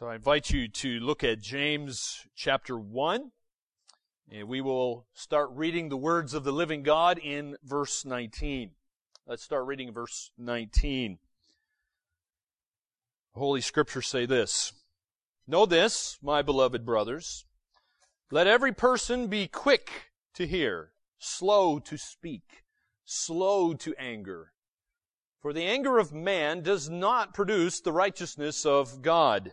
So I invite you to look at James chapter 1, and we will start reading the words of the living God in verse 19. Let's start reading verse 19. Holy Scriptures say this Know this, my beloved brothers. Let every person be quick to hear, slow to speak, slow to anger. For the anger of man does not produce the righteousness of God.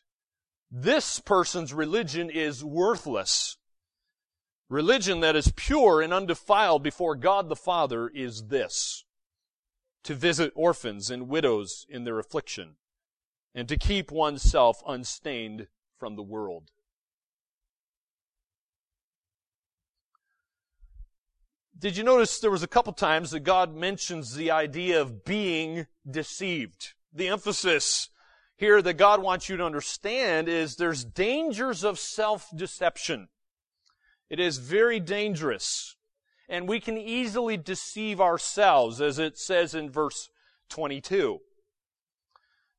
This person's religion is worthless. Religion that is pure and undefiled before God the Father is this to visit orphans and widows in their affliction, and to keep oneself unstained from the world. Did you notice there was a couple times that God mentions the idea of being deceived? The emphasis here that God wants you to understand is there's dangers of self-deception. It is very dangerous. And we can easily deceive ourselves, as it says in verse 22.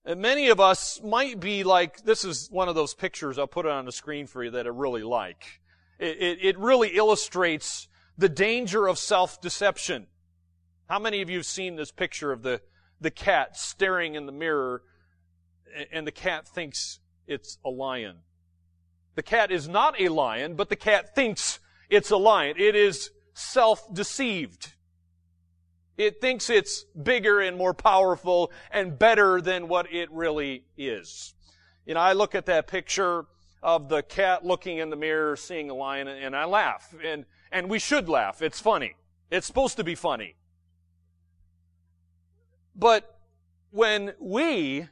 And many of us might be like, this is one of those pictures, I'll put it on the screen for you that I really like. It, it, it really illustrates the danger of self-deception. How many of you have seen this picture of the, the cat staring in the mirror and the cat thinks it's a lion. The cat is not a lion, but the cat thinks it's a lion. It is self-deceived. It thinks it's bigger and more powerful and better than what it really is. You know, I look at that picture of the cat looking in the mirror, seeing a lion, and I laugh. And, and we should laugh. It's funny. It's supposed to be funny. But when we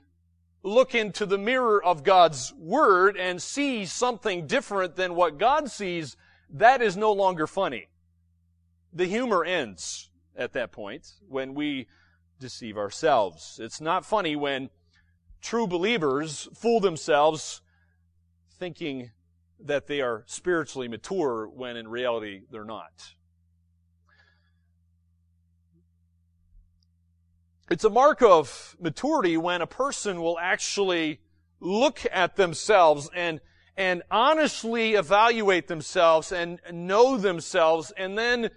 look into the mirror of God's Word and see something different than what God sees, that is no longer funny. The humor ends at that point when we deceive ourselves. It's not funny when true believers fool themselves thinking that they are spiritually mature when in reality they're not. It's a mark of maturity when a person will actually look at themselves and, and honestly evaluate themselves and know themselves. And then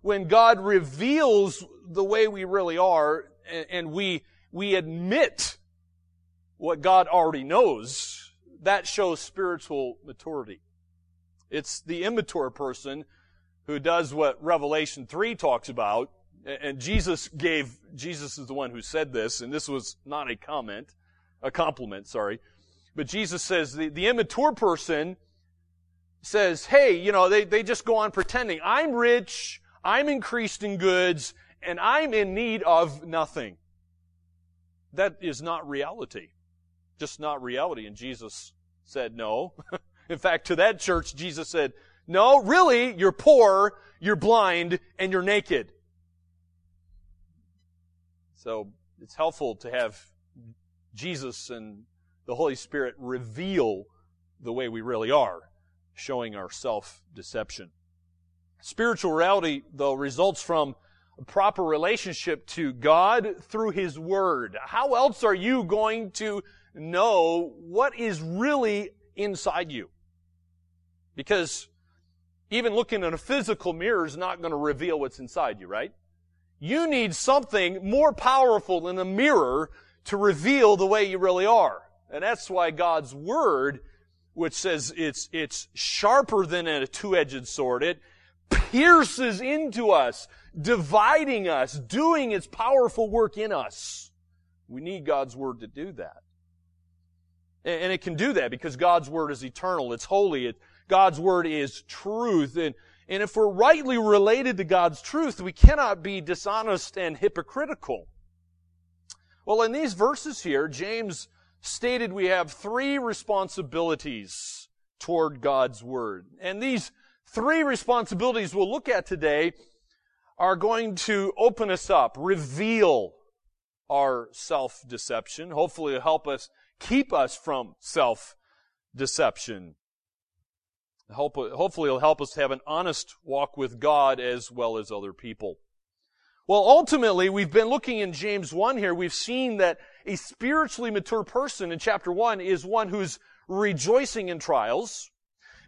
when God reveals the way we really are and, and we, we admit what God already knows, that shows spiritual maturity. It's the immature person who does what Revelation 3 talks about, and Jesus gave, Jesus is the one who said this, and this was not a comment, a compliment, sorry. But Jesus says the, the immature person says, hey, you know, they, they just go on pretending. I'm rich, I'm increased in goods, and I'm in need of nothing. That is not reality. Just not reality. And Jesus said no. in fact, to that church, Jesus said, no, really, you're poor, you're blind, and you're naked. So it's helpful to have Jesus and the Holy Spirit reveal the way we really are, showing our self-deception. Spiritual reality, though, results from a proper relationship to God through His Word. How else are you going to know what is really inside you? Because even looking in a physical mirror is not going to reveal what's inside you, right? You need something more powerful than a mirror to reveal the way you really are. And that's why God's Word, which says it's, it's sharper than a two-edged sword, it pierces into us, dividing us, doing its powerful work in us. We need God's Word to do that. And it can do that because God's Word is eternal. It's holy. It, God's Word is truth. And, and if we're rightly related to God's truth, we cannot be dishonest and hypocritical. Well, in these verses here, James stated we have three responsibilities toward God's Word. And these three responsibilities we'll look at today are going to open us up, reveal our self-deception. Hopefully help us keep us from self-deception. Hopefully it'll help us have an honest walk with God as well as other people. Well, ultimately, we've been looking in James 1 here. We've seen that a spiritually mature person in chapter 1 is one who's rejoicing in trials.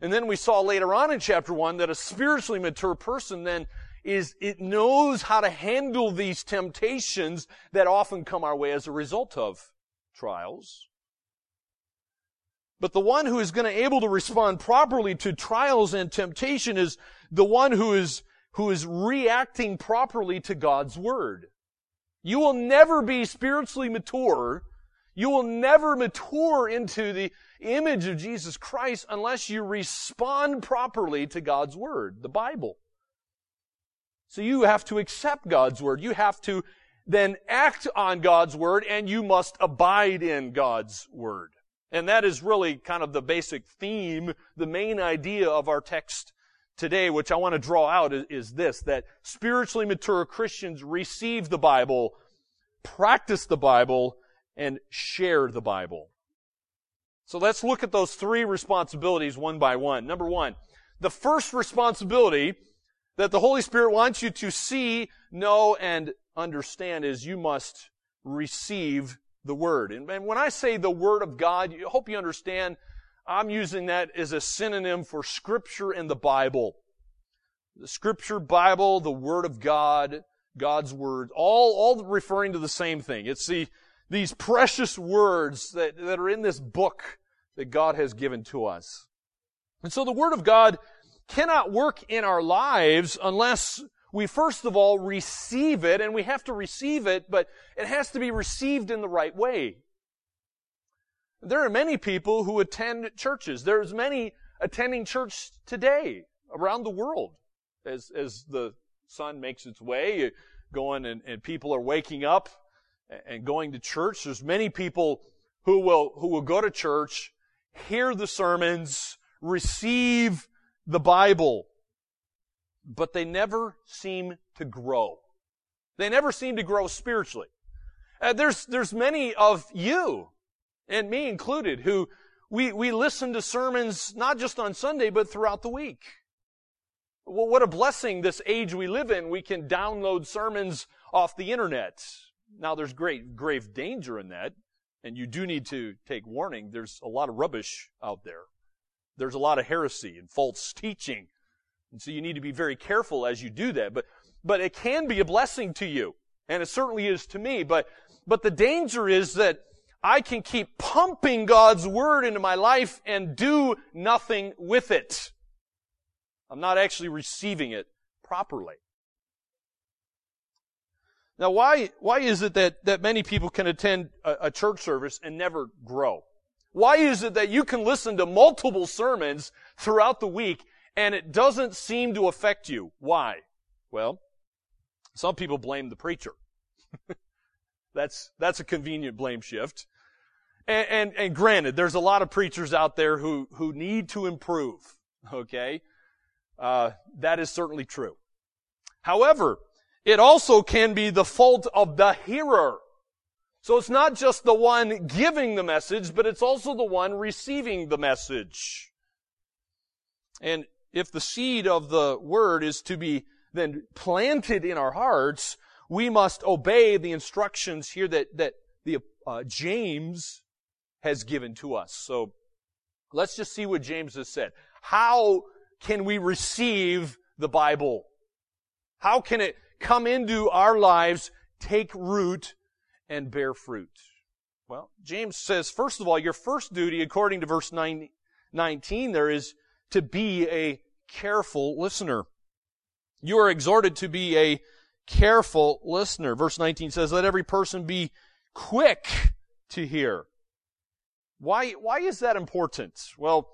And then we saw later on in chapter 1 that a spiritually mature person then is, it knows how to handle these temptations that often come our way as a result of trials. But the one who is going to able to respond properly to trials and temptation is the one who is, who is reacting properly to God's word. You will never be spiritually mature. You will never mature into the image of Jesus Christ unless you respond properly to God's word, the Bible. So you have to accept God's word. You have to then act on God's word and you must abide in God's word. And that is really kind of the basic theme, the main idea of our text today, which I want to draw out is, is, this, that spiritually mature Christians receive the Bible, practice the Bible, and share the Bible. So let's look at those three responsibilities one by one. Number one, the first responsibility that the Holy Spirit wants you to see, know, and understand is you must receive the Word. And, and when I say the Word of God, I hope you understand, I'm using that as a synonym for Scripture and the Bible. The Scripture, Bible, the Word of God, God's Word, all, all referring to the same thing. It's the, these precious words that, that are in this book that God has given to us. And so the Word of God cannot work in our lives unless we first of all receive it, and we have to receive it, but it has to be received in the right way. There are many people who attend churches. There's many attending church today around the world as, as the sun makes its way, going and, and people are waking up and going to church. There's many people who will, who will go to church, hear the sermons, receive the Bible, but they never seem to grow. They never seem to grow spiritually. Uh, there's, there's many of you, and me included, who we, we listen to sermons not just on Sunday, but throughout the week. Well, what a blessing this age we live in. We can download sermons off the internet. Now there's great, grave danger in that, and you do need to take warning. There's a lot of rubbish out there. There's a lot of heresy and false teaching and so you need to be very careful as you do that. But, but it can be a blessing to you. And it certainly is to me. But, but the danger is that I can keep pumping God's Word into my life and do nothing with it. I'm not actually receiving it properly. Now, why, why is it that, that many people can attend a, a church service and never grow? Why is it that you can listen to multiple sermons throughout the week and it doesn't seem to affect you. Why? Well, some people blame the preacher. that's, that's a convenient blame shift. And, and, and, granted, there's a lot of preachers out there who, who need to improve. Okay? Uh, that is certainly true. However, it also can be the fault of the hearer. So it's not just the one giving the message, but it's also the one receiving the message. And if the seed of the word is to be then planted in our hearts, we must obey the instructions here that, that the, uh, James has given to us. So let's just see what James has said. How can we receive the Bible? How can it come into our lives, take root, and bear fruit? Well, James says, first of all, your first duty, according to verse 9, 19, there is to be a careful listener. You are exhorted to be a careful listener. Verse 19 says, let every person be quick to hear. Why, why is that important? Well,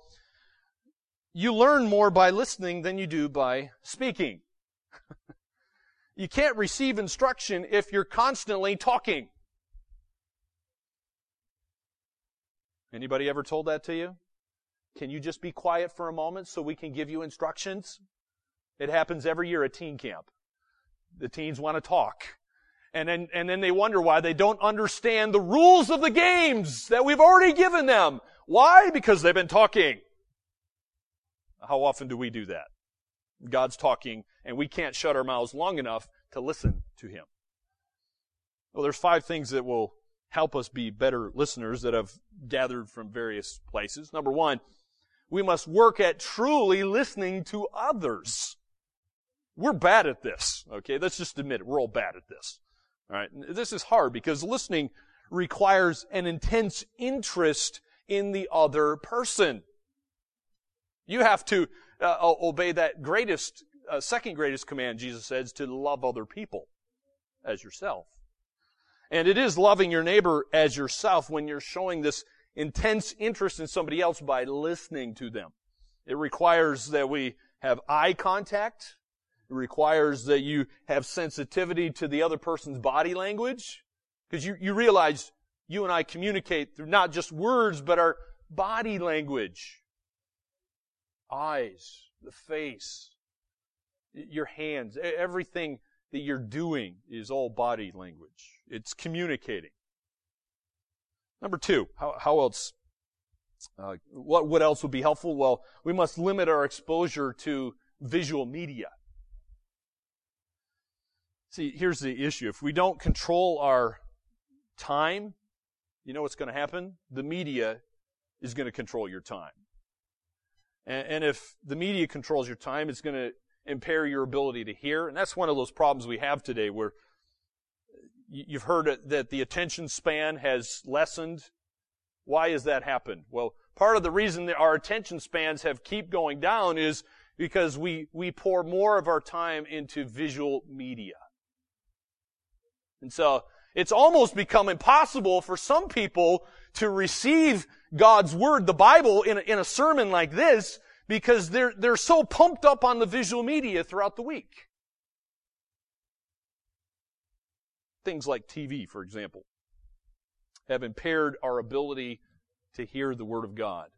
you learn more by listening than you do by speaking. you can't receive instruction if you're constantly talking. Anybody ever told that to you? Can you just be quiet for a moment so we can give you instructions? It happens every year at teen camp. The teens want to talk. And then, and then they wonder why they don't understand the rules of the games that we've already given them. Why? Because they've been talking. How often do we do that? God's talking and we can't shut our mouths long enough to listen to Him. Well, there's five things that will help us be better listeners that have gathered from various places. Number one, we must work at truly listening to others. We're bad at this, okay? Let's just admit it. We're all bad at this. All right. This is hard because listening requires an intense interest in the other person. You have to uh, obey that greatest, uh, second greatest command Jesus says to love other people as yourself. And it is loving your neighbor as yourself when you're showing this intense interest in somebody else by listening to them. It requires that we have eye contact. It requires that you have sensitivity to the other person's body language. Because you, you realize you and I communicate through not just words, but our body language. Eyes, the face, your hands, everything that you're doing is all body language. It's communicating. Number two, how, how else? Uh, what, what else would be helpful? Well, we must limit our exposure to visual media. See, here's the issue. If we don't control our time, you know what's going to happen? The media is going to control your time. And, and if the media controls your time, it's going to impair your ability to hear. And that's one of those problems we have today where You've heard that the attention span has lessened. Why has that happened? Well, part of the reason that our attention spans have keep going down is because we, we pour more of our time into visual media. And so it's almost become impossible for some people to receive God's Word, the Bible, in a, in a sermon like this because they're, they're so pumped up on the visual media throughout the week. Things like TV, for example, have impaired our ability to hear the Word of God.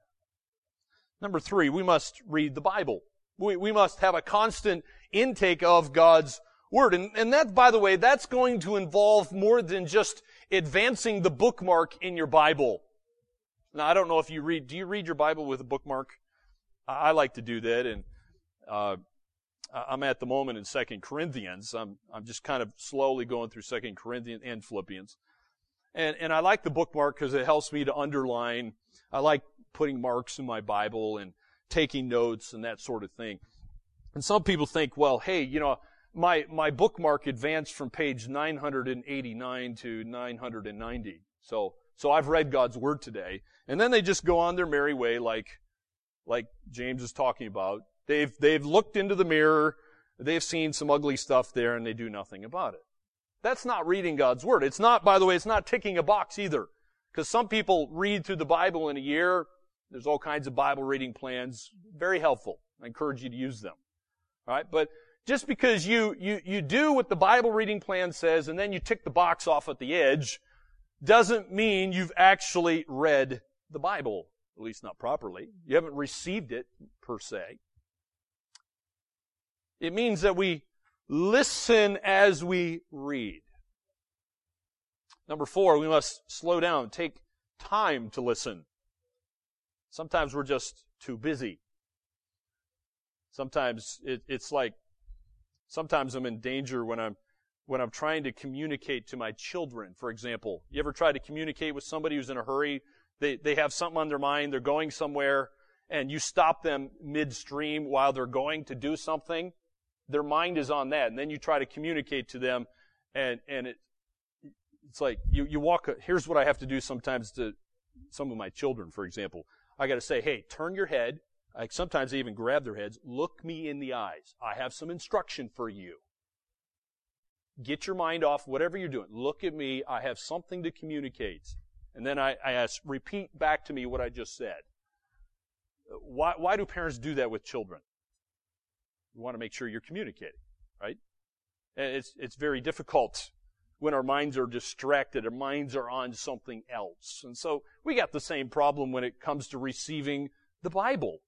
Number three, we must read the Bible. We, we must have a constant intake of God's Word. And, and that, by the way, that's going to involve more than just advancing the bookmark in your Bible. Now, I don't know if you read, do you read your Bible with a bookmark? I, I like to do that, and uh, I'm at the moment in Second Corinthians. I'm I'm just kind of slowly going through Second Corinthians and Philippians, and and I like the bookmark because it helps me to underline. I like putting marks in my Bible and taking notes and that sort of thing. And some people think, well, hey, you know, my my bookmark advanced from page 989 to 990. So so I've read God's word today, and then they just go on their merry way, like like James is talking about, They've, they've looked into the mirror, they've seen some ugly stuff there, and they do nothing about it. That's not reading God's Word. It's not, by the way, it's not ticking a box either. Because some people read through the Bible in a year. There's all kinds of Bible reading plans. Very helpful. I encourage you to use them. Alright? But just because you, you, you do what the Bible reading plan says and then you tick the box off at the edge doesn't mean you've actually read the Bible. At least not properly. You haven't received it per se. It means that we listen as we read. Number four, we must slow down, take time to listen. Sometimes we're just too busy. Sometimes it, it's like, sometimes I'm in danger when I'm, when I'm trying to communicate to my children, for example. You ever try to communicate with somebody who's in a hurry? They, they have something on their mind, they're going somewhere, and you stop them midstream while they're going to do something their mind is on that. And then you try to communicate to them and, and it, it's like you, you walk, here's what I have to do sometimes to some of my children, for example. I gotta say, hey, turn your head. I sometimes I even grab their heads. Look me in the eyes. I have some instruction for you. Get your mind off whatever you're doing. Look at me. I have something to communicate. And then I, I ask, repeat back to me what I just said. Why, why do parents do that with children? You want to make sure you're communicating, right? It's, it's very difficult when our minds are distracted, our minds are on something else. And so we got the same problem when it comes to receiving the Bible.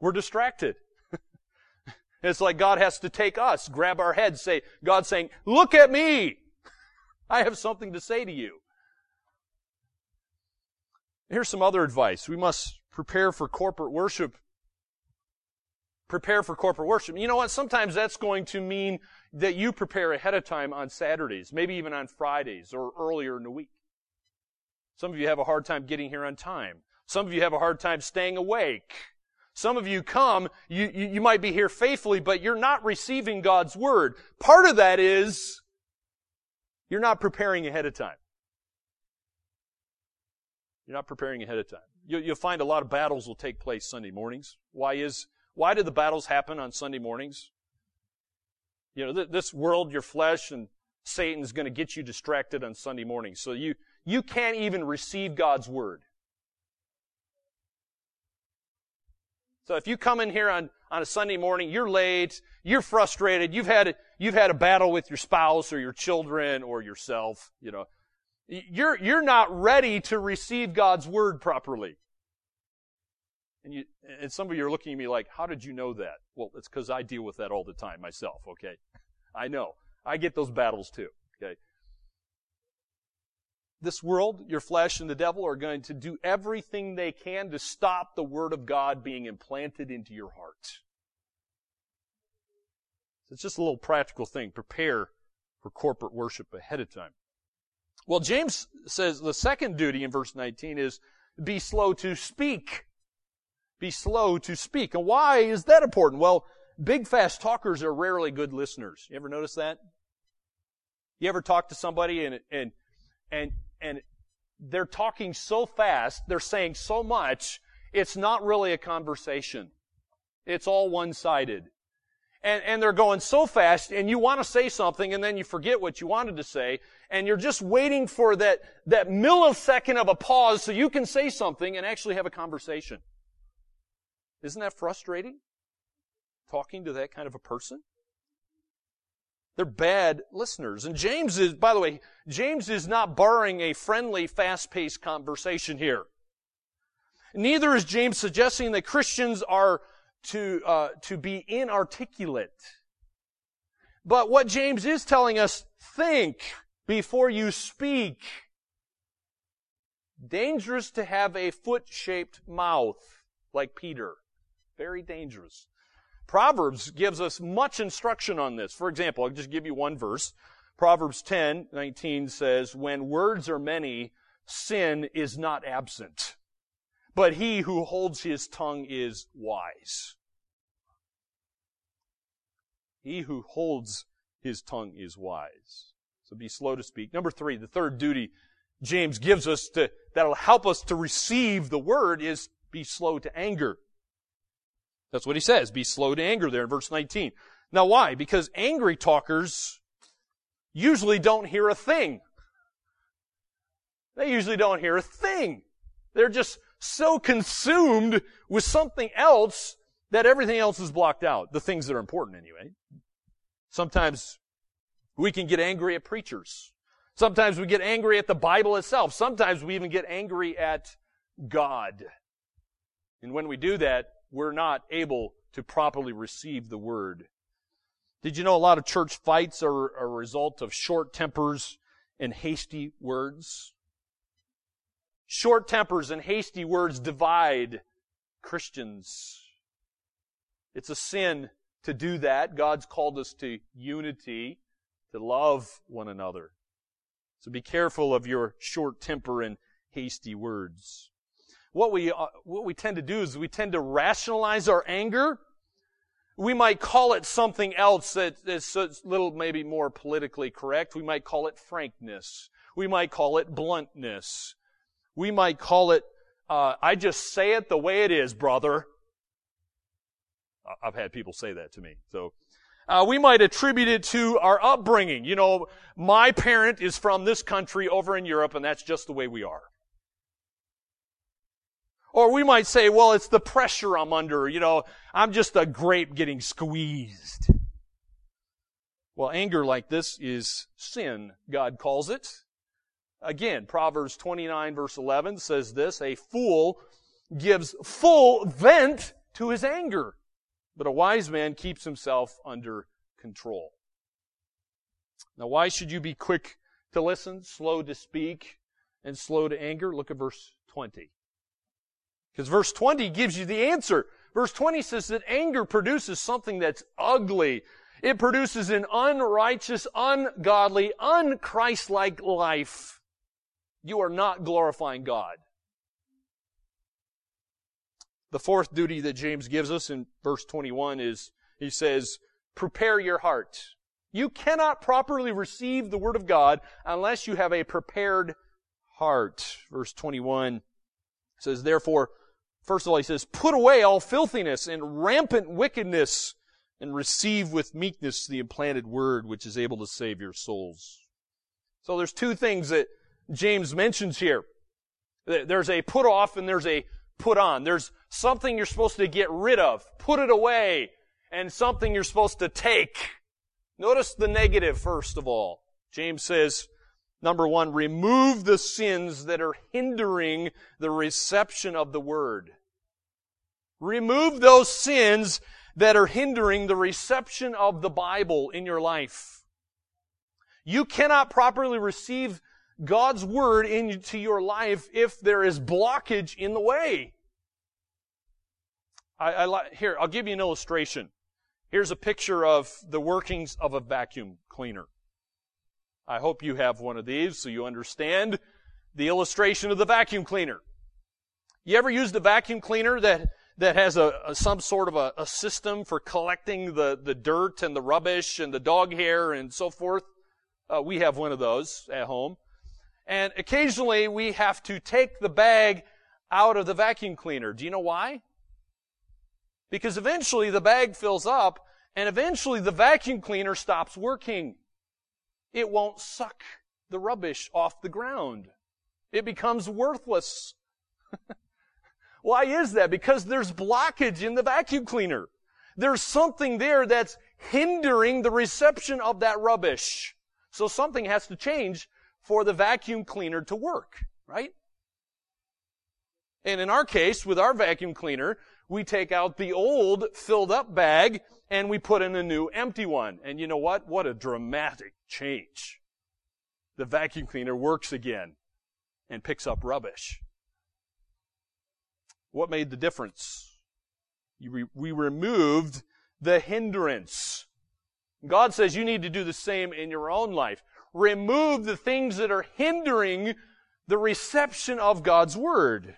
We're distracted. it's like God has to take us, grab our heads, say, God saying, look at me! I have something to say to you. Here's some other advice. We must prepare for corporate worship. Prepare for corporate worship. You know what? Sometimes that's going to mean that you prepare ahead of time on Saturdays, maybe even on Fridays or earlier in the week. Some of you have a hard time getting here on time. Some of you have a hard time staying awake. Some of you come, you, you, you, might be here faithfully, but you're not receiving God's Word. Part of that is you're not preparing ahead of time. You're not preparing ahead of time. You, you'll find a lot of battles will take place Sunday mornings. Why is, why do the battles happen on Sunday mornings? You know, th- this world, your flesh, and Satan's going to get you distracted on Sunday mornings. So you, you can't even receive God's word. So if you come in here on, on a Sunday morning, you're late, you're frustrated, you've had, a, you've had a battle with your spouse or your children or yourself, you know, you're, you're not ready to receive God's word properly. And you, and some of you are looking at me like, how did you know that? Well, it's because I deal with that all the time myself, okay? I know. I get those battles too, okay? This world, your flesh and the devil are going to do everything they can to stop the word of God being implanted into your heart. So It's just a little practical thing. Prepare for corporate worship ahead of time. Well, James says the second duty in verse 19 is be slow to speak be slow to speak. And why is that important? Well, big fast talkers are rarely good listeners. You ever notice that? You ever talk to somebody and, and, and, and they're talking so fast, they're saying so much, it's not really a conversation. It's all one-sided. And, and they're going so fast and you want to say something and then you forget what you wanted to say and you're just waiting for that, that millisecond of a pause so you can say something and actually have a conversation. Isn't that frustrating? Talking to that kind of a person? They're bad listeners. And James is, by the way, James is not barring a friendly, fast-paced conversation here. Neither is James suggesting that Christians are to, uh, to be inarticulate. But what James is telling us, think before you speak. Dangerous to have a foot-shaped mouth like Peter. Very dangerous. Proverbs gives us much instruction on this. For example, I'll just give you one verse. Proverbs 10, 19 says, When words are many, sin is not absent. But he who holds his tongue is wise. He who holds his tongue is wise. So be slow to speak. Number three, the third duty James gives us to, that'll help us to receive the word is be slow to anger. That's what he says. Be slow to anger there in verse 19. Now why? Because angry talkers usually don't hear a thing. They usually don't hear a thing. They're just so consumed with something else that everything else is blocked out. The things that are important anyway. Sometimes we can get angry at preachers. Sometimes we get angry at the Bible itself. Sometimes we even get angry at God. And when we do that, we're not able to properly receive the word. Did you know a lot of church fights are a result of short tempers and hasty words? Short tempers and hasty words divide Christians. It's a sin to do that. God's called us to unity, to love one another. So be careful of your short temper and hasty words what we, uh, what we tend to do is we tend to rationalize our anger. We might call it something else that's a little maybe more politically correct. We might call it frankness. We might call it bluntness. We might call it, uh, I just say it the way it is, brother. I've had people say that to me. So, uh, we might attribute it to our upbringing. You know, my parent is from this country over in Europe, and that's just the way we are. Or we might say, well, it's the pressure I'm under. You know, I'm just a grape getting squeezed. Well, anger like this is sin, God calls it. Again, Proverbs 29 verse 11 says this, a fool gives full vent to his anger, but a wise man keeps himself under control. Now, why should you be quick to listen, slow to speak, and slow to anger? Look at verse 20. Because verse 20 gives you the answer. Verse 20 says that anger produces something that's ugly. It produces an unrighteous, ungodly, unchristlike life. You are not glorifying God. The fourth duty that James gives us in verse 21 is, he says, prepare your heart. You cannot properly receive the Word of God unless you have a prepared heart. Verse 21 says, therefore, First of all, he says, put away all filthiness and rampant wickedness and receive with meekness the implanted word which is able to save your souls. So there's two things that James mentions here. There's a put off and there's a put on. There's something you're supposed to get rid of, put it away, and something you're supposed to take. Notice the negative first of all. James says, number one, remove the sins that are hindering the reception of the word. Remove those sins that are hindering the reception of the Bible in your life. You cannot properly receive God's Word into your life if there is blockage in the way. I, I, here, I'll give you an illustration. Here's a picture of the workings of a vacuum cleaner. I hope you have one of these so you understand the illustration of the vacuum cleaner. You ever used a vacuum cleaner that that has a, a some sort of a, a, system for collecting the, the dirt and the rubbish and the dog hair and so forth. Uh, we have one of those at home. And occasionally we have to take the bag out of the vacuum cleaner. Do you know why? Because eventually the bag fills up and eventually the vacuum cleaner stops working. It won't suck the rubbish off the ground. It becomes worthless. Why is that? Because there's blockage in the vacuum cleaner. There's something there that's hindering the reception of that rubbish. So something has to change for the vacuum cleaner to work, right? And in our case, with our vacuum cleaner, we take out the old filled up bag and we put in a new empty one. And you know what? What a dramatic change. The vacuum cleaner works again and picks up rubbish. What made the difference? We removed the hindrance. God says you need to do the same in your own life. Remove the things that are hindering the reception of God's Word.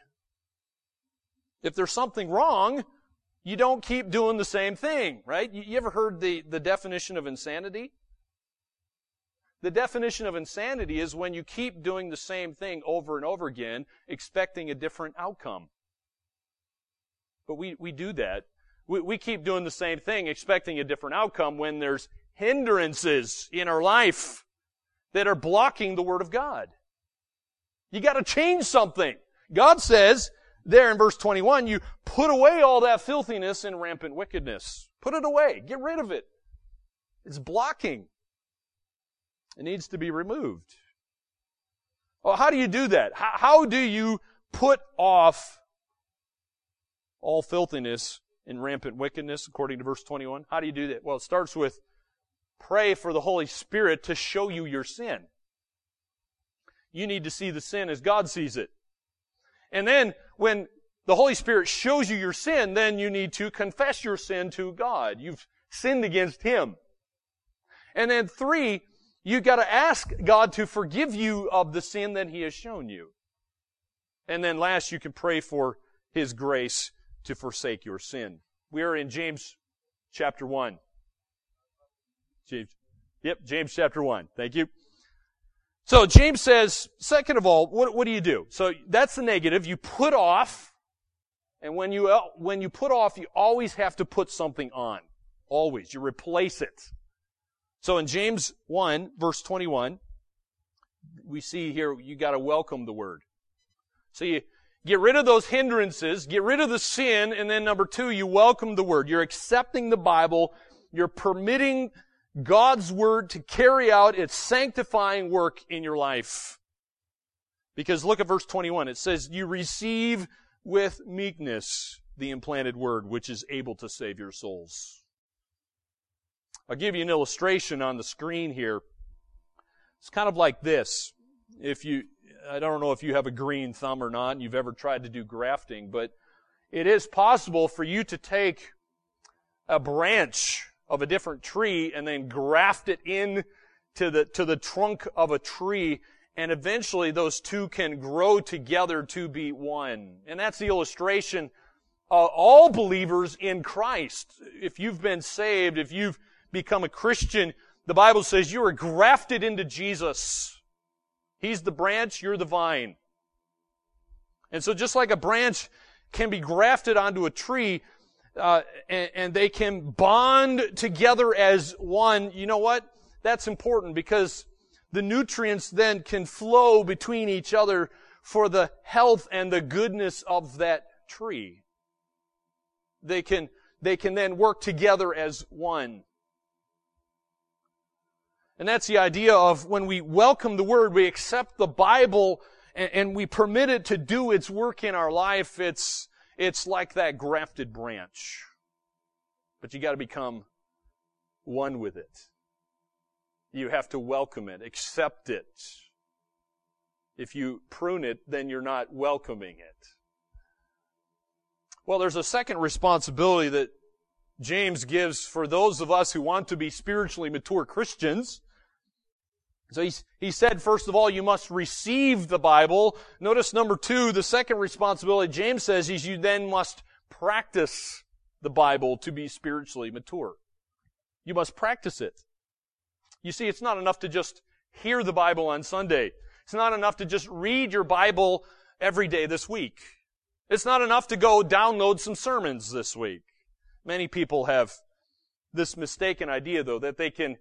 If there's something wrong, you don't keep doing the same thing, right? You, ever heard the, the definition of insanity? The definition of insanity is when you keep doing the same thing over and over again, expecting a different outcome. But we, we do that. We, we keep doing the same thing, expecting a different outcome when there's hindrances in our life that are blocking the Word of God. You gotta change something. God says, there in verse 21, you put away all that filthiness and rampant wickedness. Put it away. Get rid of it. It's blocking. It needs to be removed. Well, how do you do that? How, how do you put off all filthiness and rampant wickedness, according to verse 21. How do you do that? Well, it starts with pray for the Holy Spirit to show you your sin. You need to see the sin as God sees it. And then when the Holy Spirit shows you your sin, then you need to confess your sin to God. You've sinned against Him. And then three, you've gotta ask God to forgive you of the sin that He has shown you. And then last, you can pray for His grace to forsake your sin. We are in James chapter 1. James. Yep, James chapter 1. Thank you. So James says, second of all, what, what do you do? So that's the negative. You put off, and when you, uh, when you put off, you always have to put something on. Always. You replace it. So in James 1, verse 21, we see here, you gotta welcome the word. So you get rid of those hindrances, get rid of the sin, and then number two, you welcome the word. You're accepting the Bible, you're permitting God's Word to carry out its sanctifying work in your life. Because look at verse 21. It says, You receive with meekness the implanted Word, which is able to save your souls. I'll give you an illustration on the screen here. It's kind of like this. If you, I don't know if you have a green thumb or not, and you've ever tried to do grafting, but it is possible for you to take a branch of a different tree and then graft it in to the, to the trunk of a tree and eventually those two can grow together to be one. And that's the illustration of all believers in Christ. If you've been saved, if you've become a Christian, the Bible says you are grafted into Jesus. He's the branch, you're the vine. And so just like a branch can be grafted onto a tree, uh, and, and they can bond together as one, you know what? That's important because the nutrients then can flow between each other for the health and the goodness of that tree. They can, they can then work together as one. And that's the idea of when we welcome the Word, we accept the Bible and, and we permit it to do its work in our life. It's, it's like that grafted branch. But you gotta become one with it. You have to welcome it, accept it. If you prune it, then you're not welcoming it. Well, there's a second responsibility that James gives for those of us who want to be spiritually mature Christians. So he, he said, first of all, you must receive the Bible. Notice number two, the second responsibility James says is you then must practice the Bible to be spiritually mature. You must practice it. You see, it's not enough to just hear the Bible on Sunday. It's not enough to just read your Bible every day this week. It's not enough to go download some sermons this week. Many people have this mistaken idea, though, that they can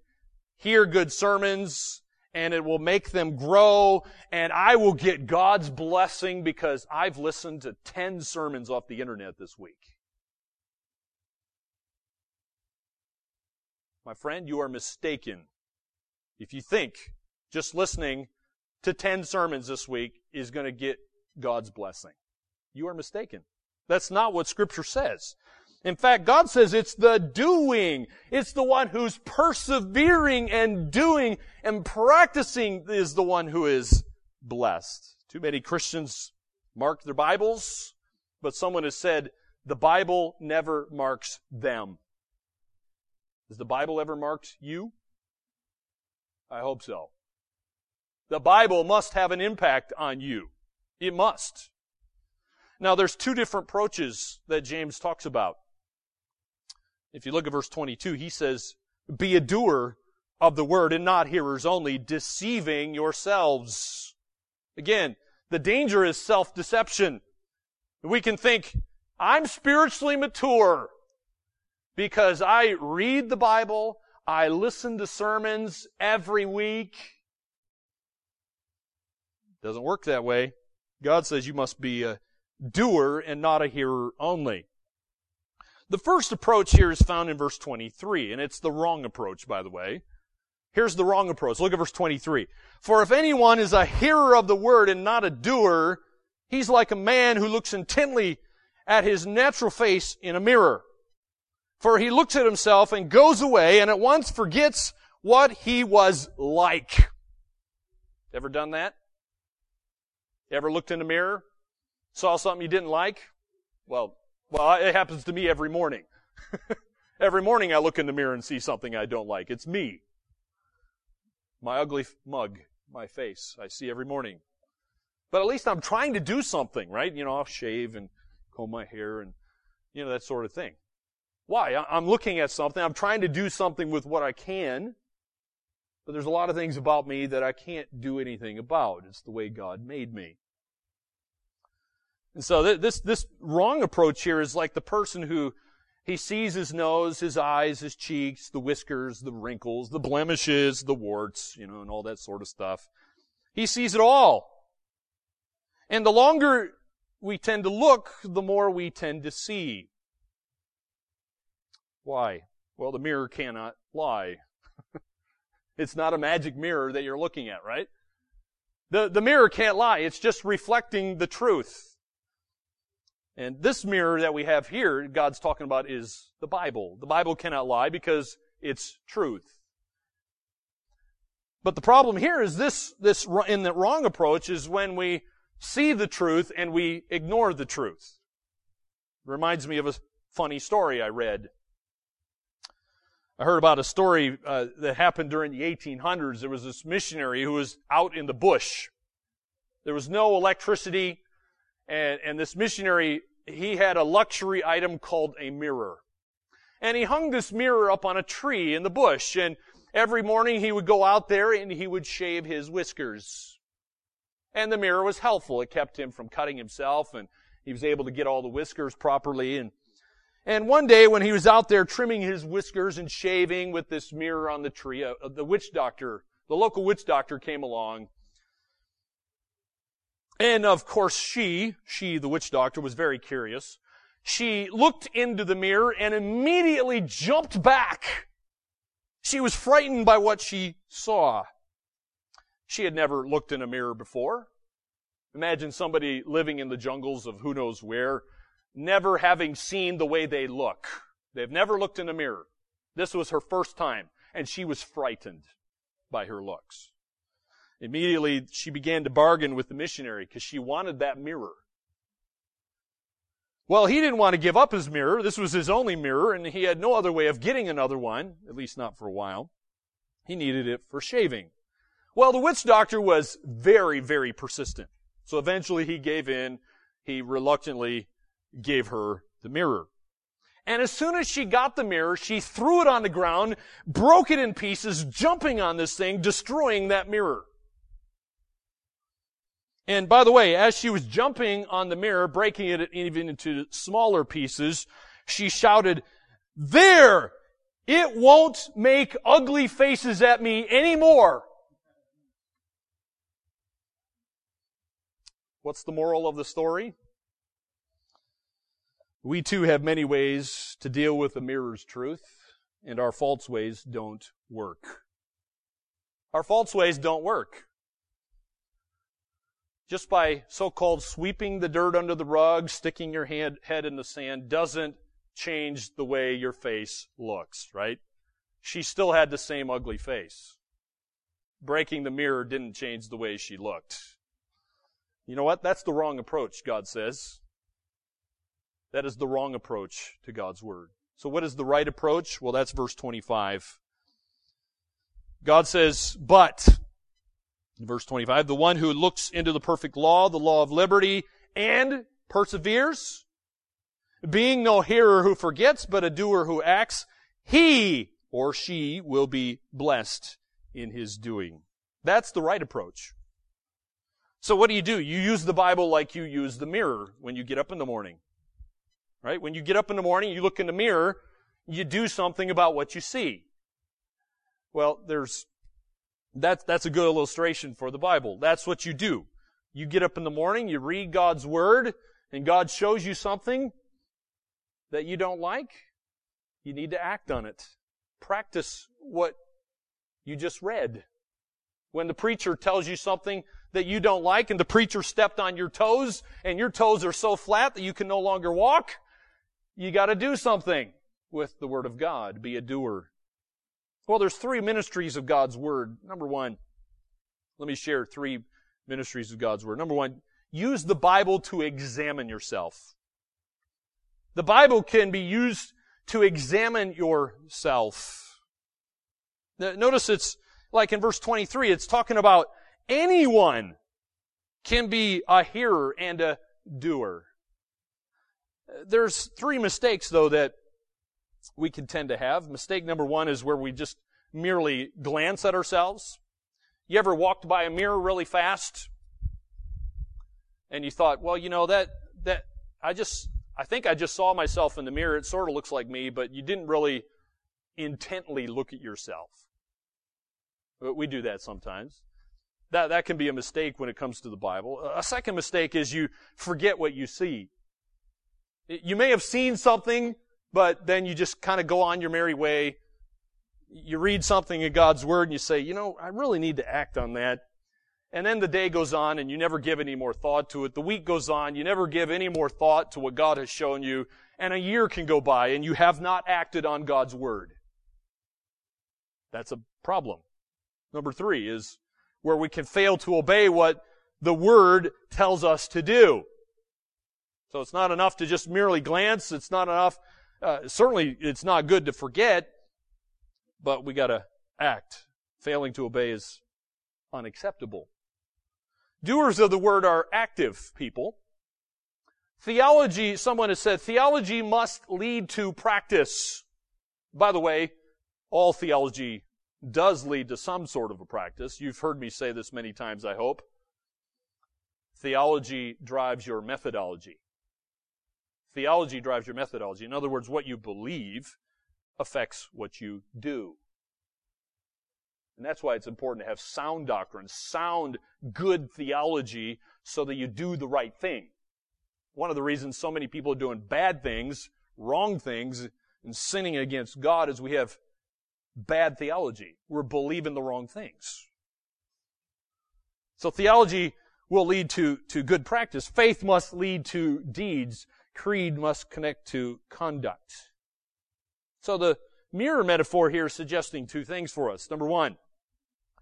hear good sermons, and it will make them grow and I will get God's blessing because I've listened to 10 sermons off the internet this week. My friend, you are mistaken if you think just listening to 10 sermons this week is going to get God's blessing. You are mistaken. That's not what scripture says. In fact, God says it's the doing. It's the one who's persevering and doing and practicing is the one who is blessed. Too many Christians mark their Bibles, but someone has said the Bible never marks them. Has the Bible ever marked you? I hope so. The Bible must have an impact on you. It must. Now there's two different approaches that James talks about. If you look at verse 22, he says, be a doer of the word and not hearers only, deceiving yourselves. Again, the danger is self-deception. We can think, I'm spiritually mature because I read the Bible, I listen to sermons every week. Doesn't work that way. God says you must be a doer and not a hearer only. The first approach here is found in verse 23, and it's the wrong approach, by the way. Here's the wrong approach. Look at verse 23. For if anyone is a hearer of the word and not a doer, he's like a man who looks intently at his natural face in a mirror. For he looks at himself and goes away and at once forgets what he was like. Ever done that? Ever looked in the mirror? Saw something you didn't like? Well, well, it happens to me every morning. every morning I look in the mirror and see something I don't like. It's me. My ugly mug, my face, I see every morning. But at least I'm trying to do something, right? You know, I'll shave and comb my hair and, you know, that sort of thing. Why? I'm looking at something. I'm trying to do something with what I can. But there's a lot of things about me that I can't do anything about. It's the way God made me. And so this, this wrong approach here is like the person who he sees his nose, his eyes, his cheeks, the whiskers, the wrinkles, the blemishes, the warts, you know, and all that sort of stuff. He sees it all. And the longer we tend to look, the more we tend to see. Why? Well, the mirror cannot lie. it's not a magic mirror that you're looking at, right? The, the mirror can't lie. It's just reflecting the truth. And this mirror that we have here, God's talking about is the Bible. The Bible cannot lie because it's truth. But the problem here is this, this in the wrong approach is when we see the truth and we ignore the truth. Reminds me of a funny story I read. I heard about a story uh, that happened during the 1800s. There was this missionary who was out in the bush. There was no electricity, and, and this missionary he had a luxury item called a mirror. And he hung this mirror up on a tree in the bush, and every morning he would go out there and he would shave his whiskers. And the mirror was helpful. It kept him from cutting himself, and he was able to get all the whiskers properly. And, and one day when he was out there trimming his whiskers and shaving with this mirror on the tree, uh, the witch doctor, the local witch doctor came along and of course she, she, the witch doctor, was very curious. She looked into the mirror and immediately jumped back. She was frightened by what she saw. She had never looked in a mirror before. Imagine somebody living in the jungles of who knows where, never having seen the way they look. They've never looked in a mirror. This was her first time, and she was frightened by her looks. Immediately, she began to bargain with the missionary because she wanted that mirror. Well, he didn't want to give up his mirror. This was his only mirror, and he had no other way of getting another one, at least not for a while. He needed it for shaving. Well, the witch doctor was very, very persistent. So eventually he gave in. He reluctantly gave her the mirror. And as soon as she got the mirror, she threw it on the ground, broke it in pieces, jumping on this thing, destroying that mirror. And by the way, as she was jumping on the mirror, breaking it even into smaller pieces, she shouted, There! It won't make ugly faces at me anymore! What's the moral of the story? We too have many ways to deal with the mirror's truth, and our false ways don't work. Our false ways don't work just by so-called sweeping the dirt under the rug, sticking your head, head in the sand, doesn't change the way your face looks, right? She still had the same ugly face. Breaking the mirror didn't change the way she looked. You know what? That's the wrong approach, God says. That is the wrong approach to God's Word. So what is the right approach? Well, that's verse 25. God says, but, Verse 25, the one who looks into the perfect law, the law of liberty, and perseveres, being no hearer who forgets, but a doer who acts, he or she will be blessed in his doing. That's the right approach. So what do you do? You use the Bible like you use the mirror when you get up in the morning. Right? When you get up in the morning, you look in the mirror, you do something about what you see. Well, there's that's, that's a good illustration for the Bible. That's what you do. You get up in the morning, you read God's Word, and God shows you something that you don't like. You need to act on it. Practice what you just read. When the preacher tells you something that you don't like and the preacher stepped on your toes and your toes are so flat that you can no longer walk, you gotta do something with the Word of God. Be a doer. Well, there's three ministries of God's Word. Number one, let me share three ministries of God's Word. Number one, use the Bible to examine yourself. The Bible can be used to examine yourself. Notice it's like in verse 23, it's talking about anyone can be a hearer and a doer. There's three mistakes though that we can tend to have. Mistake number one is where we just merely glance at ourselves. You ever walked by a mirror really fast and you thought, well, you know, that, that, I just, I think I just saw myself in the mirror. It sort of looks like me, but you didn't really intently look at yourself. But We do that sometimes. That, that can be a mistake when it comes to the Bible. A second mistake is you forget what you see. You may have seen something, but then you just kind of go on your merry way. You read something in God's Word and you say, you know, I really need to act on that. And then the day goes on and you never give any more thought to it. The week goes on, you never give any more thought to what God has shown you. And a year can go by and you have not acted on God's Word. That's a problem. Number three is where we can fail to obey what the Word tells us to do. So it's not enough to just merely glance. It's not enough. Uh, certainly, it's not good to forget, but we got to act. Failing to obey is unacceptable. Doers of the word are active people. Theology, someone has said, theology must lead to practice. By the way, all theology does lead to some sort of a practice. You've heard me say this many times, I hope. Theology drives your methodology. Theology drives your methodology. In other words, what you believe affects what you do. And that's why it's important to have sound doctrine, sound, good theology, so that you do the right thing. One of the reasons so many people are doing bad things, wrong things, and sinning against God is we have bad theology. We're believing the wrong things. So theology will lead to, to good practice. Faith must lead to deeds. Creed must connect to conduct. So the mirror metaphor here is suggesting two things for us. Number one,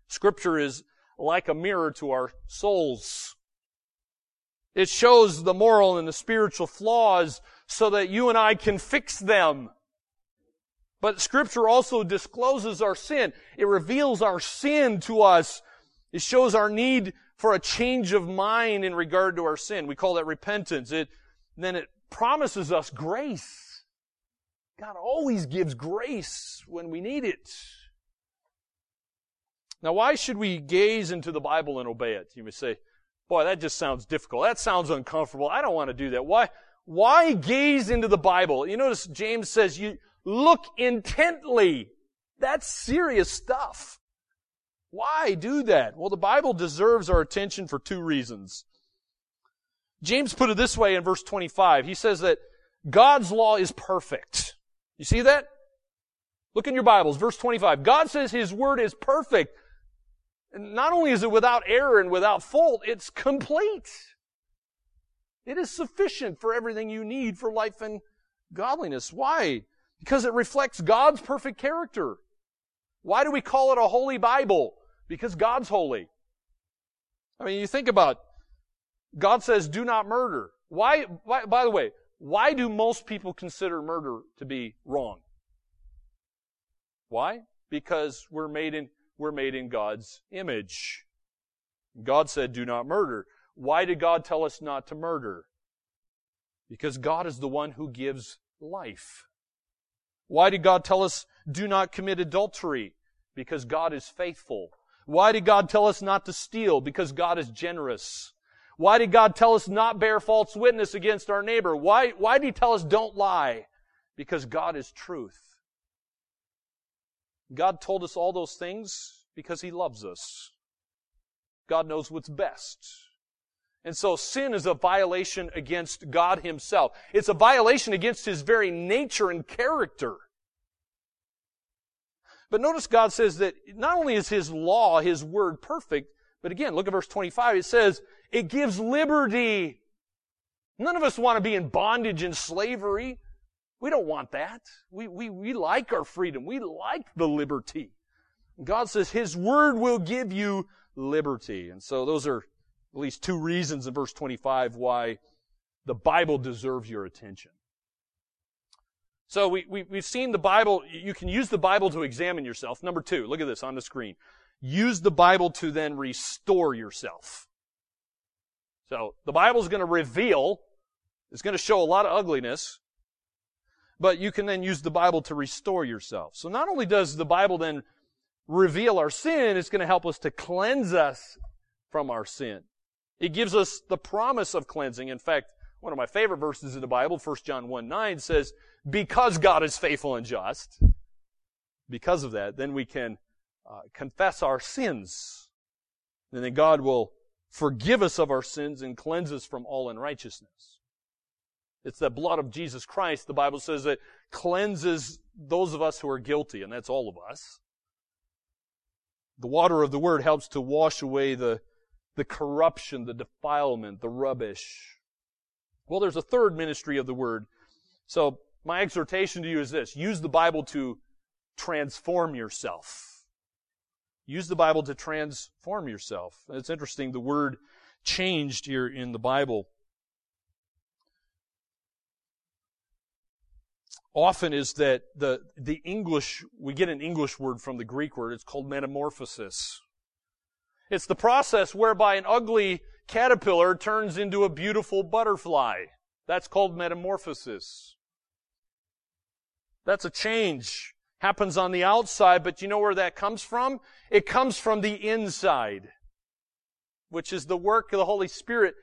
Scripture is like a mirror to our souls. It shows the moral and the spiritual flaws so that you and I can fix them. But Scripture also discloses our sin. It reveals our sin to us. It shows our need for a change of mind in regard to our sin. We call that repentance. It, then it promises us grace. God always gives grace when we need it. Now, why should we gaze into the Bible and obey it? You may say, boy, that just sounds difficult. That sounds uncomfortable. I don't want to do that. Why, why gaze into the Bible? You notice James says you look intently. That's serious stuff. Why do that? Well, the Bible deserves our attention for two reasons. James put it this way in verse 25. He says that God's law is perfect. You see that? Look in your Bibles, verse 25. God says His Word is perfect not only is it without error and without fault, it's complete. It is sufficient for everything you need for life and godliness. Why? Because it reflects God's perfect character. Why do we call it a holy Bible? Because God's holy. I mean, you think about, God says, do not murder. Why, why, by the way, why do most people consider murder to be wrong? Why? Because we're made in we're made in God's image. God said, do not murder. Why did God tell us not to murder? Because God is the one who gives life. Why did God tell us do not commit adultery? Because God is faithful. Why did God tell us not to steal? Because God is generous. Why did God tell us not bear false witness against our neighbor? Why, why did He tell us don't lie? Because God is truth. God told us all those things because He loves us. God knows what's best. And so sin is a violation against God Himself. It's a violation against His very nature and character. But notice God says that not only is His law, His word perfect, but again, look at verse 25. It says, it gives liberty. None of us want to be in bondage and slavery. We don't want that. We, we, we like our freedom. We like the liberty. God says His Word will give you liberty. And so those are at least two reasons in verse 25 why the Bible deserves your attention. So we, we, we've seen the Bible, you can use the Bible to examine yourself. Number two, look at this on the screen. Use the Bible to then restore yourself. So the Bible is going to reveal, it's going to show a lot of ugliness, but you can then use the Bible to restore yourself. So not only does the Bible then reveal our sin, it's going to help us to cleanse us from our sin. It gives us the promise of cleansing. In fact, one of my favorite verses in the Bible, 1 John 1 9 says, because God is faithful and just, because of that, then we can uh, confess our sins. And then God will forgive us of our sins and cleanse us from all unrighteousness. It's the blood of Jesus Christ, the Bible says, that cleanses those of us who are guilty, and that's all of us. The water of the Word helps to wash away the, the corruption, the defilement, the rubbish. Well, there's a third ministry of the Word. So, my exhortation to you is this use the Bible to transform yourself. Use the Bible to transform yourself. It's interesting, the word changed here in the Bible. Often is that the, the English, we get an English word from the Greek word, it's called metamorphosis. It's the process whereby an ugly caterpillar turns into a beautiful butterfly. That's called metamorphosis. That's a change happens on the outside, but you know where that comes from? It comes from the inside, which is the work the Holy Spirit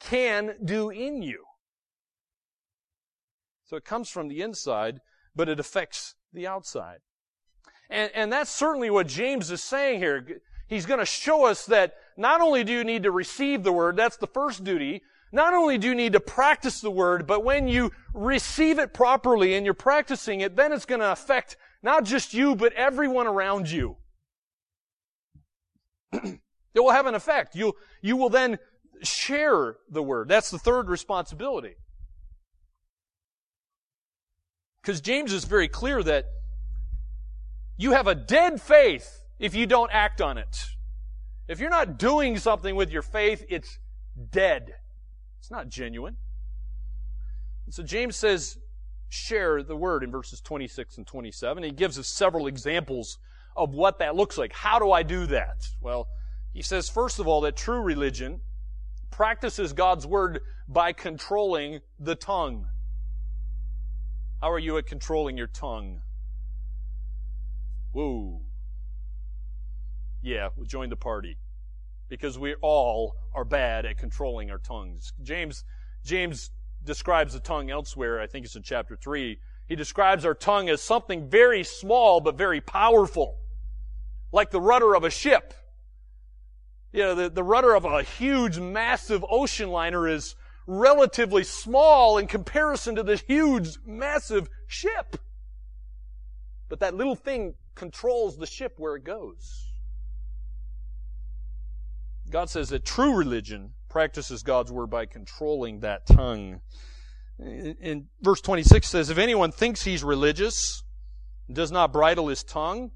can do in you. So it comes from the inside, but it affects the outside. And, and that's certainly what James is saying here. He's going to show us that not only do you need to receive the word, that's the first duty, not only do you need to practice the word, but when you receive it properly and you're practicing it, then it's going to affect not just you, but everyone around you. it will have an effect. You, you will then share the word. That's the third responsibility. Because James is very clear that you have a dead faith if you don't act on it. If you're not doing something with your faith, it's dead. It's not genuine. And so James says, share the word in verses 26 and 27. He gives us several examples of what that looks like. How do I do that? Well, he says, first of all, that true religion practices God's word by controlling the tongue. How are you at controlling your tongue? Whoa. Yeah, we'll join the party because we all are bad at controlling our tongues. James, James describes the tongue elsewhere. I think it's in chapter 3. He describes our tongue as something very small but very powerful. Like the rudder of a ship. You know, the, the rudder of a huge, massive ocean liner is relatively small in comparison to this huge, massive ship. But that little thing controls the ship where it goes. God says that true religion practices God's word by controlling that tongue. In verse 26 says, If anyone thinks he's religious, does not bridle his tongue,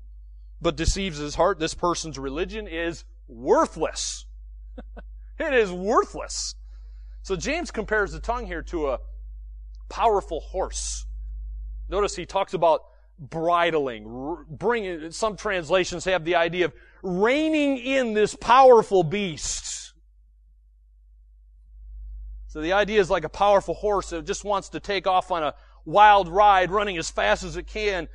but deceives his heart, this person's religion is worthless. it is worthless. So James compares the tongue here to a powerful horse. Notice he talks about bridling, bringing, some translations have the idea of reining in this powerful beast. So the idea is like a powerful horse that just wants to take off on a wild ride, running as fast as it can.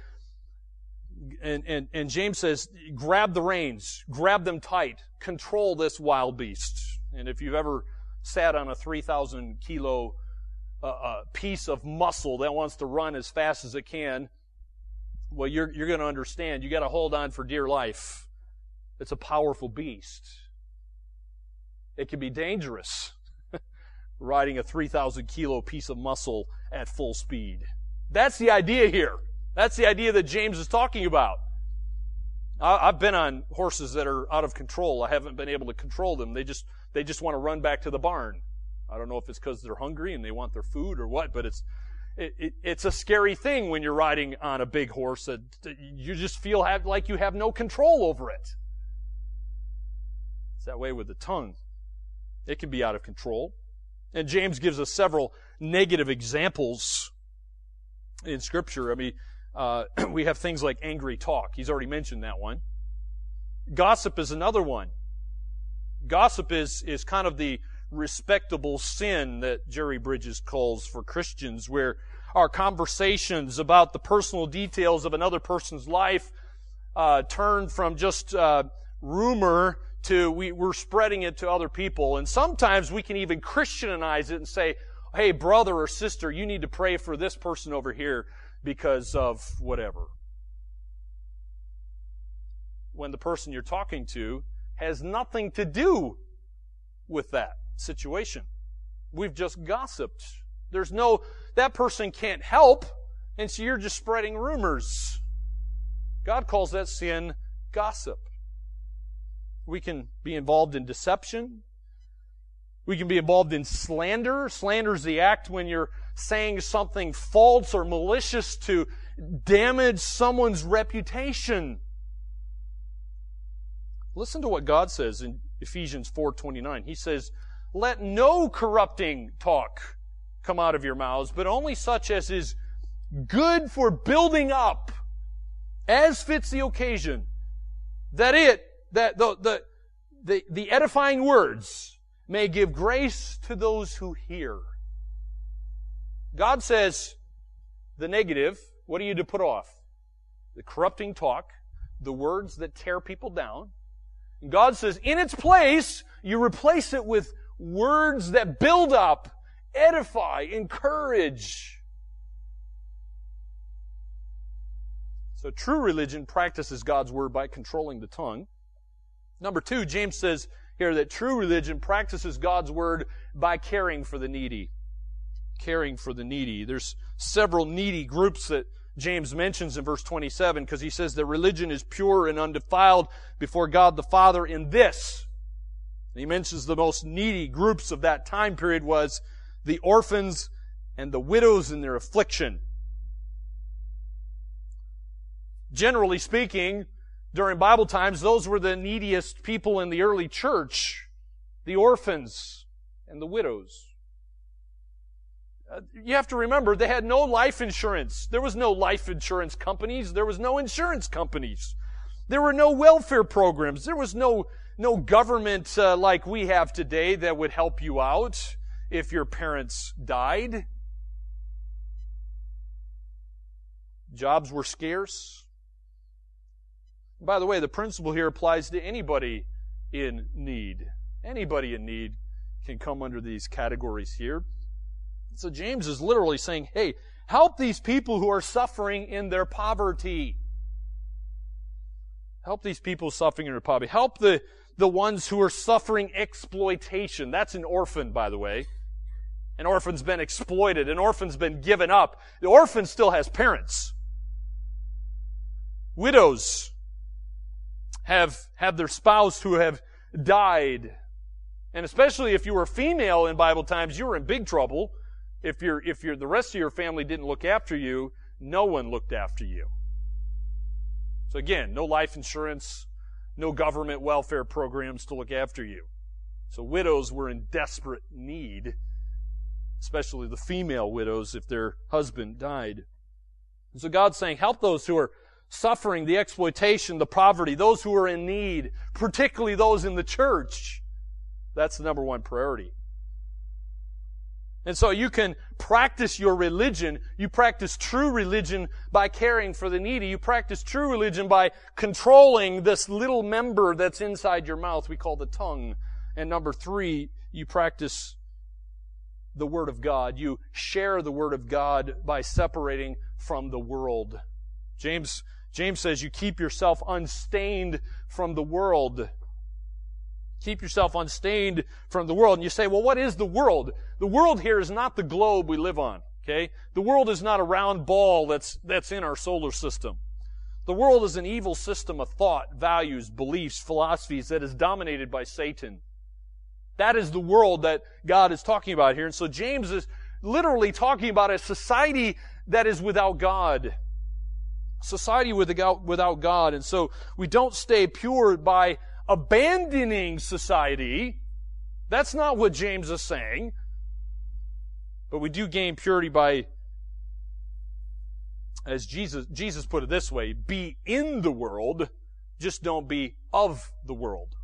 And, and, and James says, grab the reins, grab them tight, control this wild beast. And if you've ever sat on a 3,000 kilo uh, uh, piece of muscle that wants to run as fast as it can, well, you're, you're going to understand. You got to hold on for dear life. It's a powerful beast. It can be dangerous riding a 3,000 kilo piece of muscle at full speed. That's the idea here. That's the idea that James is talking about. I've been on horses that are out of control. I haven't been able to control them. They just, they just want to run back to the barn. I don't know if it's because they're hungry and they want their food or what, but it's, it, it, it's a scary thing when you're riding on a big horse that you just feel have, like you have no control over it. That way with the tongue. It can be out of control. And James gives us several negative examples in Scripture. I mean, uh, we have things like angry talk. He's already mentioned that one. Gossip is another one. Gossip is, is kind of the respectable sin that Jerry Bridges calls for Christians, where our conversations about the personal details of another person's life uh, turn from just uh, rumor to we, we're spreading it to other people. And sometimes we can even Christianize it and say, hey, brother or sister, you need to pray for this person over here because of whatever. When the person you're talking to has nothing to do with that situation. We've just gossiped. There's no, that person can't help, and so you're just spreading rumors. God calls that sin gossip. We can be involved in deception. We can be involved in slander. Slander is the act when you're saying something false or malicious to damage someone's reputation. Listen to what God says in Ephesians 4:29. He says, "Let no corrupting talk come out of your mouths, but only such as is good for building up as fits the occasion, that it that the, the, the, the edifying words may give grace to those who hear. God says the negative, what are you to put off? The corrupting talk, the words that tear people down. And God says, in its place, you replace it with words that build up, edify, encourage. So true religion practices God's word by controlling the tongue. Number two, James says here that true religion practices God's word by caring for the needy. Caring for the needy. There's several needy groups that James mentions in verse 27 because he says that religion is pure and undefiled before God the Father in this. And he mentions the most needy groups of that time period was the orphans and the widows in their affliction. Generally speaking, during Bible times, those were the neediest people in the early church the orphans and the widows. Uh, you have to remember, they had no life insurance. There was no life insurance companies. There was no insurance companies. There were no welfare programs. There was no, no government uh, like we have today that would help you out if your parents died. Jobs were scarce. By the way, the principle here applies to anybody in need. Anybody in need can come under these categories here. So James is literally saying, hey, help these people who are suffering in their poverty. Help these people suffering in their poverty. Help the, the ones who are suffering exploitation. That's an orphan, by the way. An orphan's been exploited. An orphan's been given up. The orphan still has parents. Widows have, have their spouse who have died. And especially if you were female in Bible times, you were in big trouble. If you're, if you're, the rest of your family didn't look after you, no one looked after you. So again, no life insurance, no government welfare programs to look after you. So widows were in desperate need, especially the female widows if their husband died. And so God's saying, help those who are suffering, the exploitation, the poverty, those who are in need, particularly those in the church. That's the number one priority. And so you can practice your religion. You practice true religion by caring for the needy. You practice true religion by controlling this little member that's inside your mouth we call the tongue. And number three, you practice the Word of God. You share the Word of God by separating from the world. James James says you keep yourself unstained from the world. Keep yourself unstained from the world. And you say, well, what is the world? The world here is not the globe we live on. Okay? The world is not a round ball that's, that's in our solar system. The world is an evil system of thought, values, beliefs, philosophies that is dominated by Satan. That is the world that God is talking about here. And so James is literally talking about a society that is without God society without, God. And so we don't stay pure by abandoning society. That's not what James is saying. But we do gain purity by, as Jesus, Jesus put it this way, be in the world, just don't be of the world.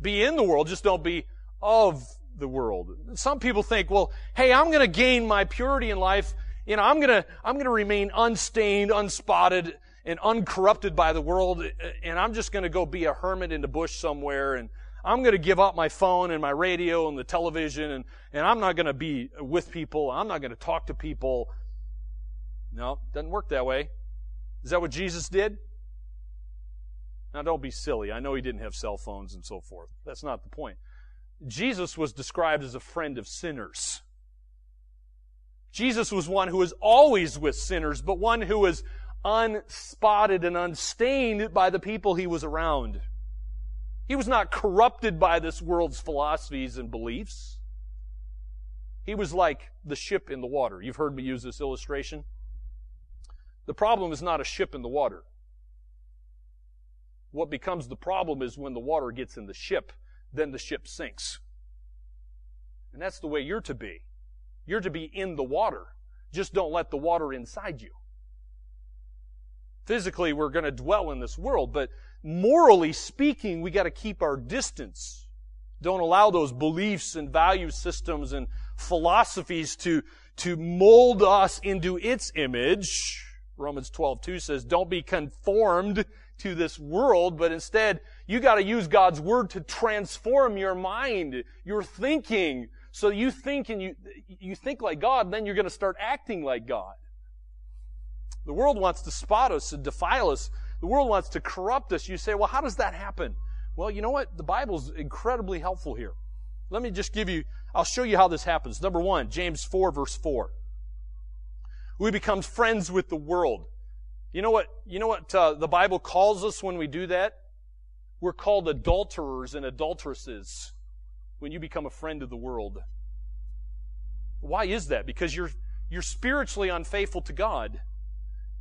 Be in the world, just don't be of the world. Some people think, well, hey, I'm going to gain my purity in life You know, I'm gonna, I'm gonna remain unstained, unspotted, and uncorrupted by the world, and I'm just gonna go be a hermit in the bush somewhere, and I'm gonna give up my phone and my radio and the television, and, and I'm not gonna be with people, I'm not gonna talk to people. No, doesn't work that way. Is that what Jesus did? Now don't be silly. I know he didn't have cell phones and so forth. That's not the point. Jesus was described as a friend of sinners. Jesus was one who was always with sinners, but one who was unspotted and unstained by the people he was around. He was not corrupted by this world's philosophies and beliefs. He was like the ship in the water. You've heard me use this illustration. The problem is not a ship in the water. What becomes the problem is when the water gets in the ship, then the ship sinks. And that's the way you're to be. You're to be in the water. Just don't let the water inside you. Physically, we're going to dwell in this world, but morally speaking, we got to keep our distance. Don't allow those beliefs and value systems and philosophies to, to mold us into its image. Romans 12, 2 says, don't be conformed to this world, but instead, you gotta use God's Word to transform your mind, your thinking, so you think and you, you think like God, then you're gonna start acting like God. The world wants to spot us and defile us. The world wants to corrupt us. You say, well, how does that happen? Well, you know what? The Bible's incredibly helpful here. Let me just give you, I'll show you how this happens. Number one, James 4 verse 4. We become friends with the world. You know what, you know what uh, the Bible calls us when we do that? We're called adulterers and adulteresses when you become a friend of the world. Why is that? Because you're, you're spiritually unfaithful to God.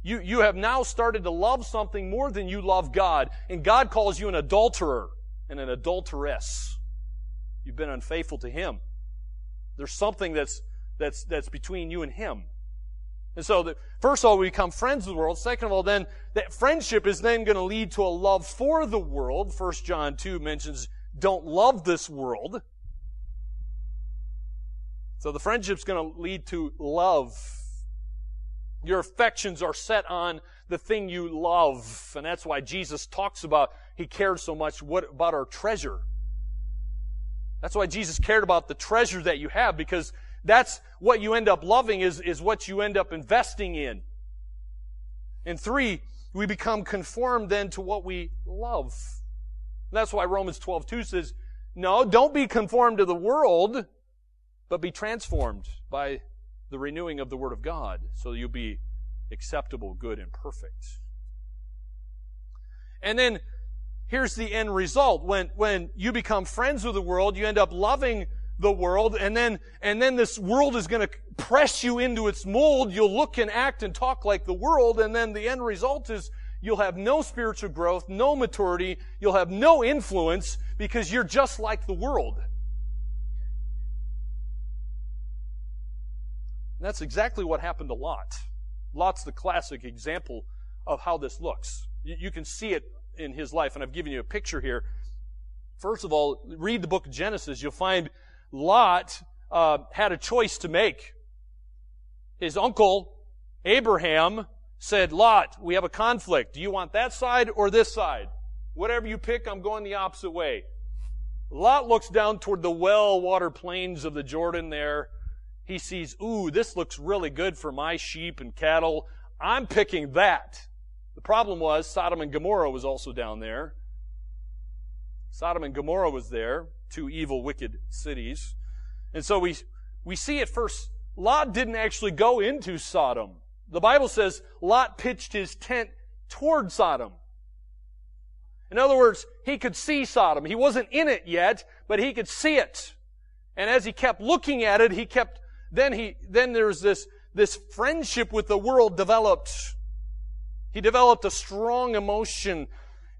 You, you have now started to love something more than you love God, and God calls you an adulterer and an adulteress. You've been unfaithful to Him. There's something that's, that's, that's between you and Him. And so, the, first of all, we become friends of the world. Second of all, then that friendship is then going to lead to a love for the world. First John 2 mentions, don't love this world. So the friendship's going to lead to love. Your affections are set on the thing you love. And that's why Jesus talks about, he cared so much what, about our treasure. That's why Jesus cared about the treasure that you have because that's what you end up loving is, is what you end up investing in. And three, we become conformed then to what we love. That's why Romans 12, 2 says, no, don't be conformed to the world, but be transformed by the renewing of the Word of God, so you'll be acceptable, good, and perfect. And then here's the end result. When, when you become friends with the world, you end up loving the world and then, and then this world is going to press you into its mold. You'll look and act and talk like the world and then the end result is you'll have no spiritual growth, no maturity, you'll have no influence because you're just like the world. And that's exactly what happened to Lot. Lot's the classic example of how this looks. You, can see it in his life, and I've given you a picture here. First of all, read the book of Genesis. You'll find Lot uh, had a choice to make. His uncle, Abraham, said, Lot, we have a conflict. Do you want that side or this side? Whatever you pick, I'm going the opposite way. Lot looks down toward the well water plains of the Jordan there. He sees, ooh, this looks really good for my sheep and cattle. I'm picking that. The problem was Sodom and Gomorrah was also down there. Sodom and Gomorrah was there two evil, wicked cities. And so we, we see at first, Lot didn't actually go into Sodom. The Bible says Lot pitched his tent toward Sodom. In other words, he could see Sodom. He wasn't in it yet, but he could see it. And as he kept looking at it, he kept, then he, then there's this, this friendship with the world developed. He developed a strong emotion,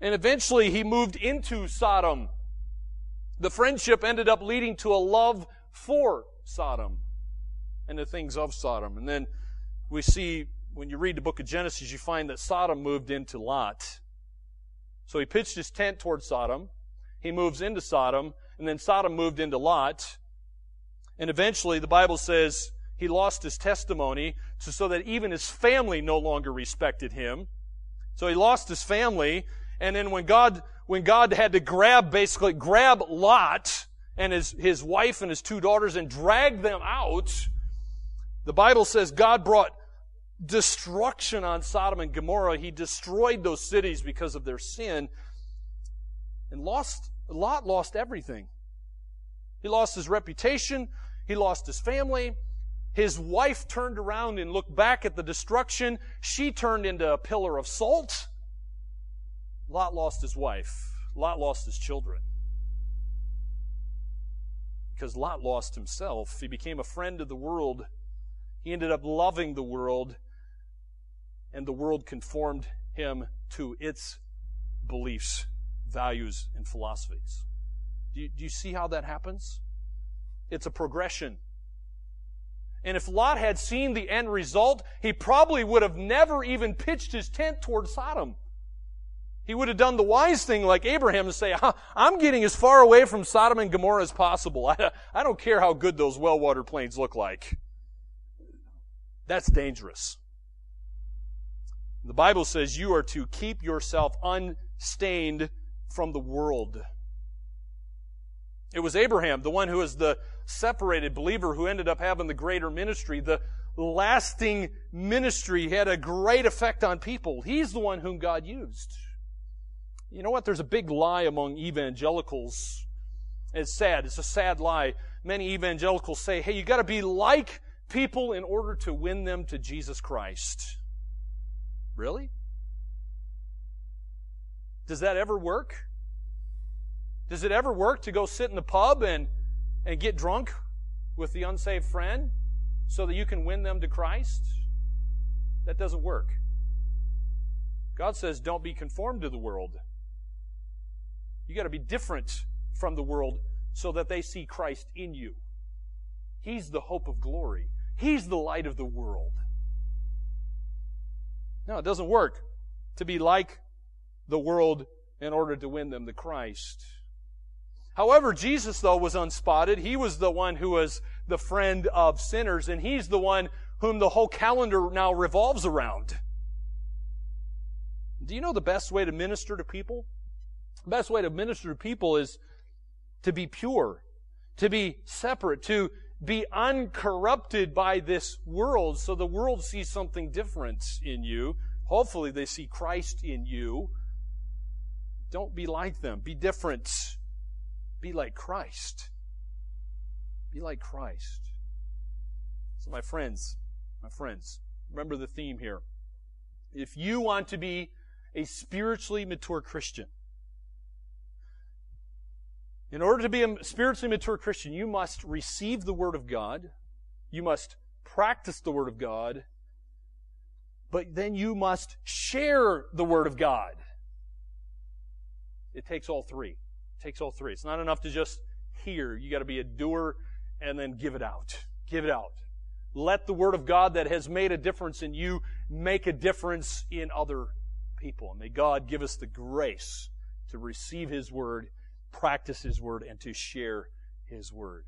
and eventually he moved into Sodom. The friendship ended up leading to a love for Sodom and the things of Sodom. And then we see, when you read the book of Genesis, you find that Sodom moved into Lot. So he pitched his tent toward Sodom. He moves into Sodom, and then Sodom moved into Lot. And eventually, the Bible says he lost his testimony so that even his family no longer respected him. So he lost his family. And then when God, when God had to grab, basically grab Lot and his, his wife and his two daughters and drag them out, the Bible says God brought destruction on Sodom and Gomorrah. He destroyed those cities because of their sin and lost, Lot lost everything. He lost his reputation. He lost his family. His wife turned around and looked back at the destruction. She turned into a pillar of salt. Lot lost his wife. Lot lost his children. Because Lot lost himself. He became a friend of the world. He ended up loving the world, and the world conformed him to its beliefs, values, and philosophies. Do you, do you see how that happens? It's a progression. And if Lot had seen the end result, he probably would have never even pitched his tent toward Sodom. He would have done the wise thing like Abraham and say, I'm getting as far away from Sodom and Gomorrah as possible. I, don't care how good those well-watered plains look like. That's dangerous. The Bible says you are to keep yourself unstained from the world. It was Abraham, the one who was the separated believer who ended up having the greater ministry, the lasting ministry had a great effect on people. He's the one whom God used. You know what? There's a big lie among evangelicals. It's sad. It's a sad lie. Many evangelicals say, hey, you gotta be like people in order to win them to Jesus Christ. Really? Does that ever work? Does it ever work to go sit in the pub and and get drunk with the unsaved friend so that you can win them to Christ? That doesn't work. God says, don't be conformed to the world. You got to be different from the world so that they see Christ in you. He's the hope of glory. He's the light of the world. No, it doesn't work to be like the world in order to win them to Christ. However, Jesus, though, was unspotted. He was the one who was the friend of sinners, and he's the one whom the whole calendar now revolves around. Do you know the best way to minister to people? The best way to minister to people is to be pure, to be separate, to be uncorrupted by this world so the world sees something different in you. Hopefully they see Christ in you. Don't be like them. Be different. Be like Christ. Be like Christ. So, my friends, my friends, remember the theme here. If you want to be a spiritually mature Christian, in order to be a spiritually mature Christian, you must receive the Word of God. You must practice the Word of God. But then you must share the Word of God. It takes all three It takes all three. It's not enough to just hear. You got to be a doer and then give it out. Give it out. Let the word of God that has made a difference in you make a difference in other people. And may God give us the grace to receive his word, practice his word, and to share his word.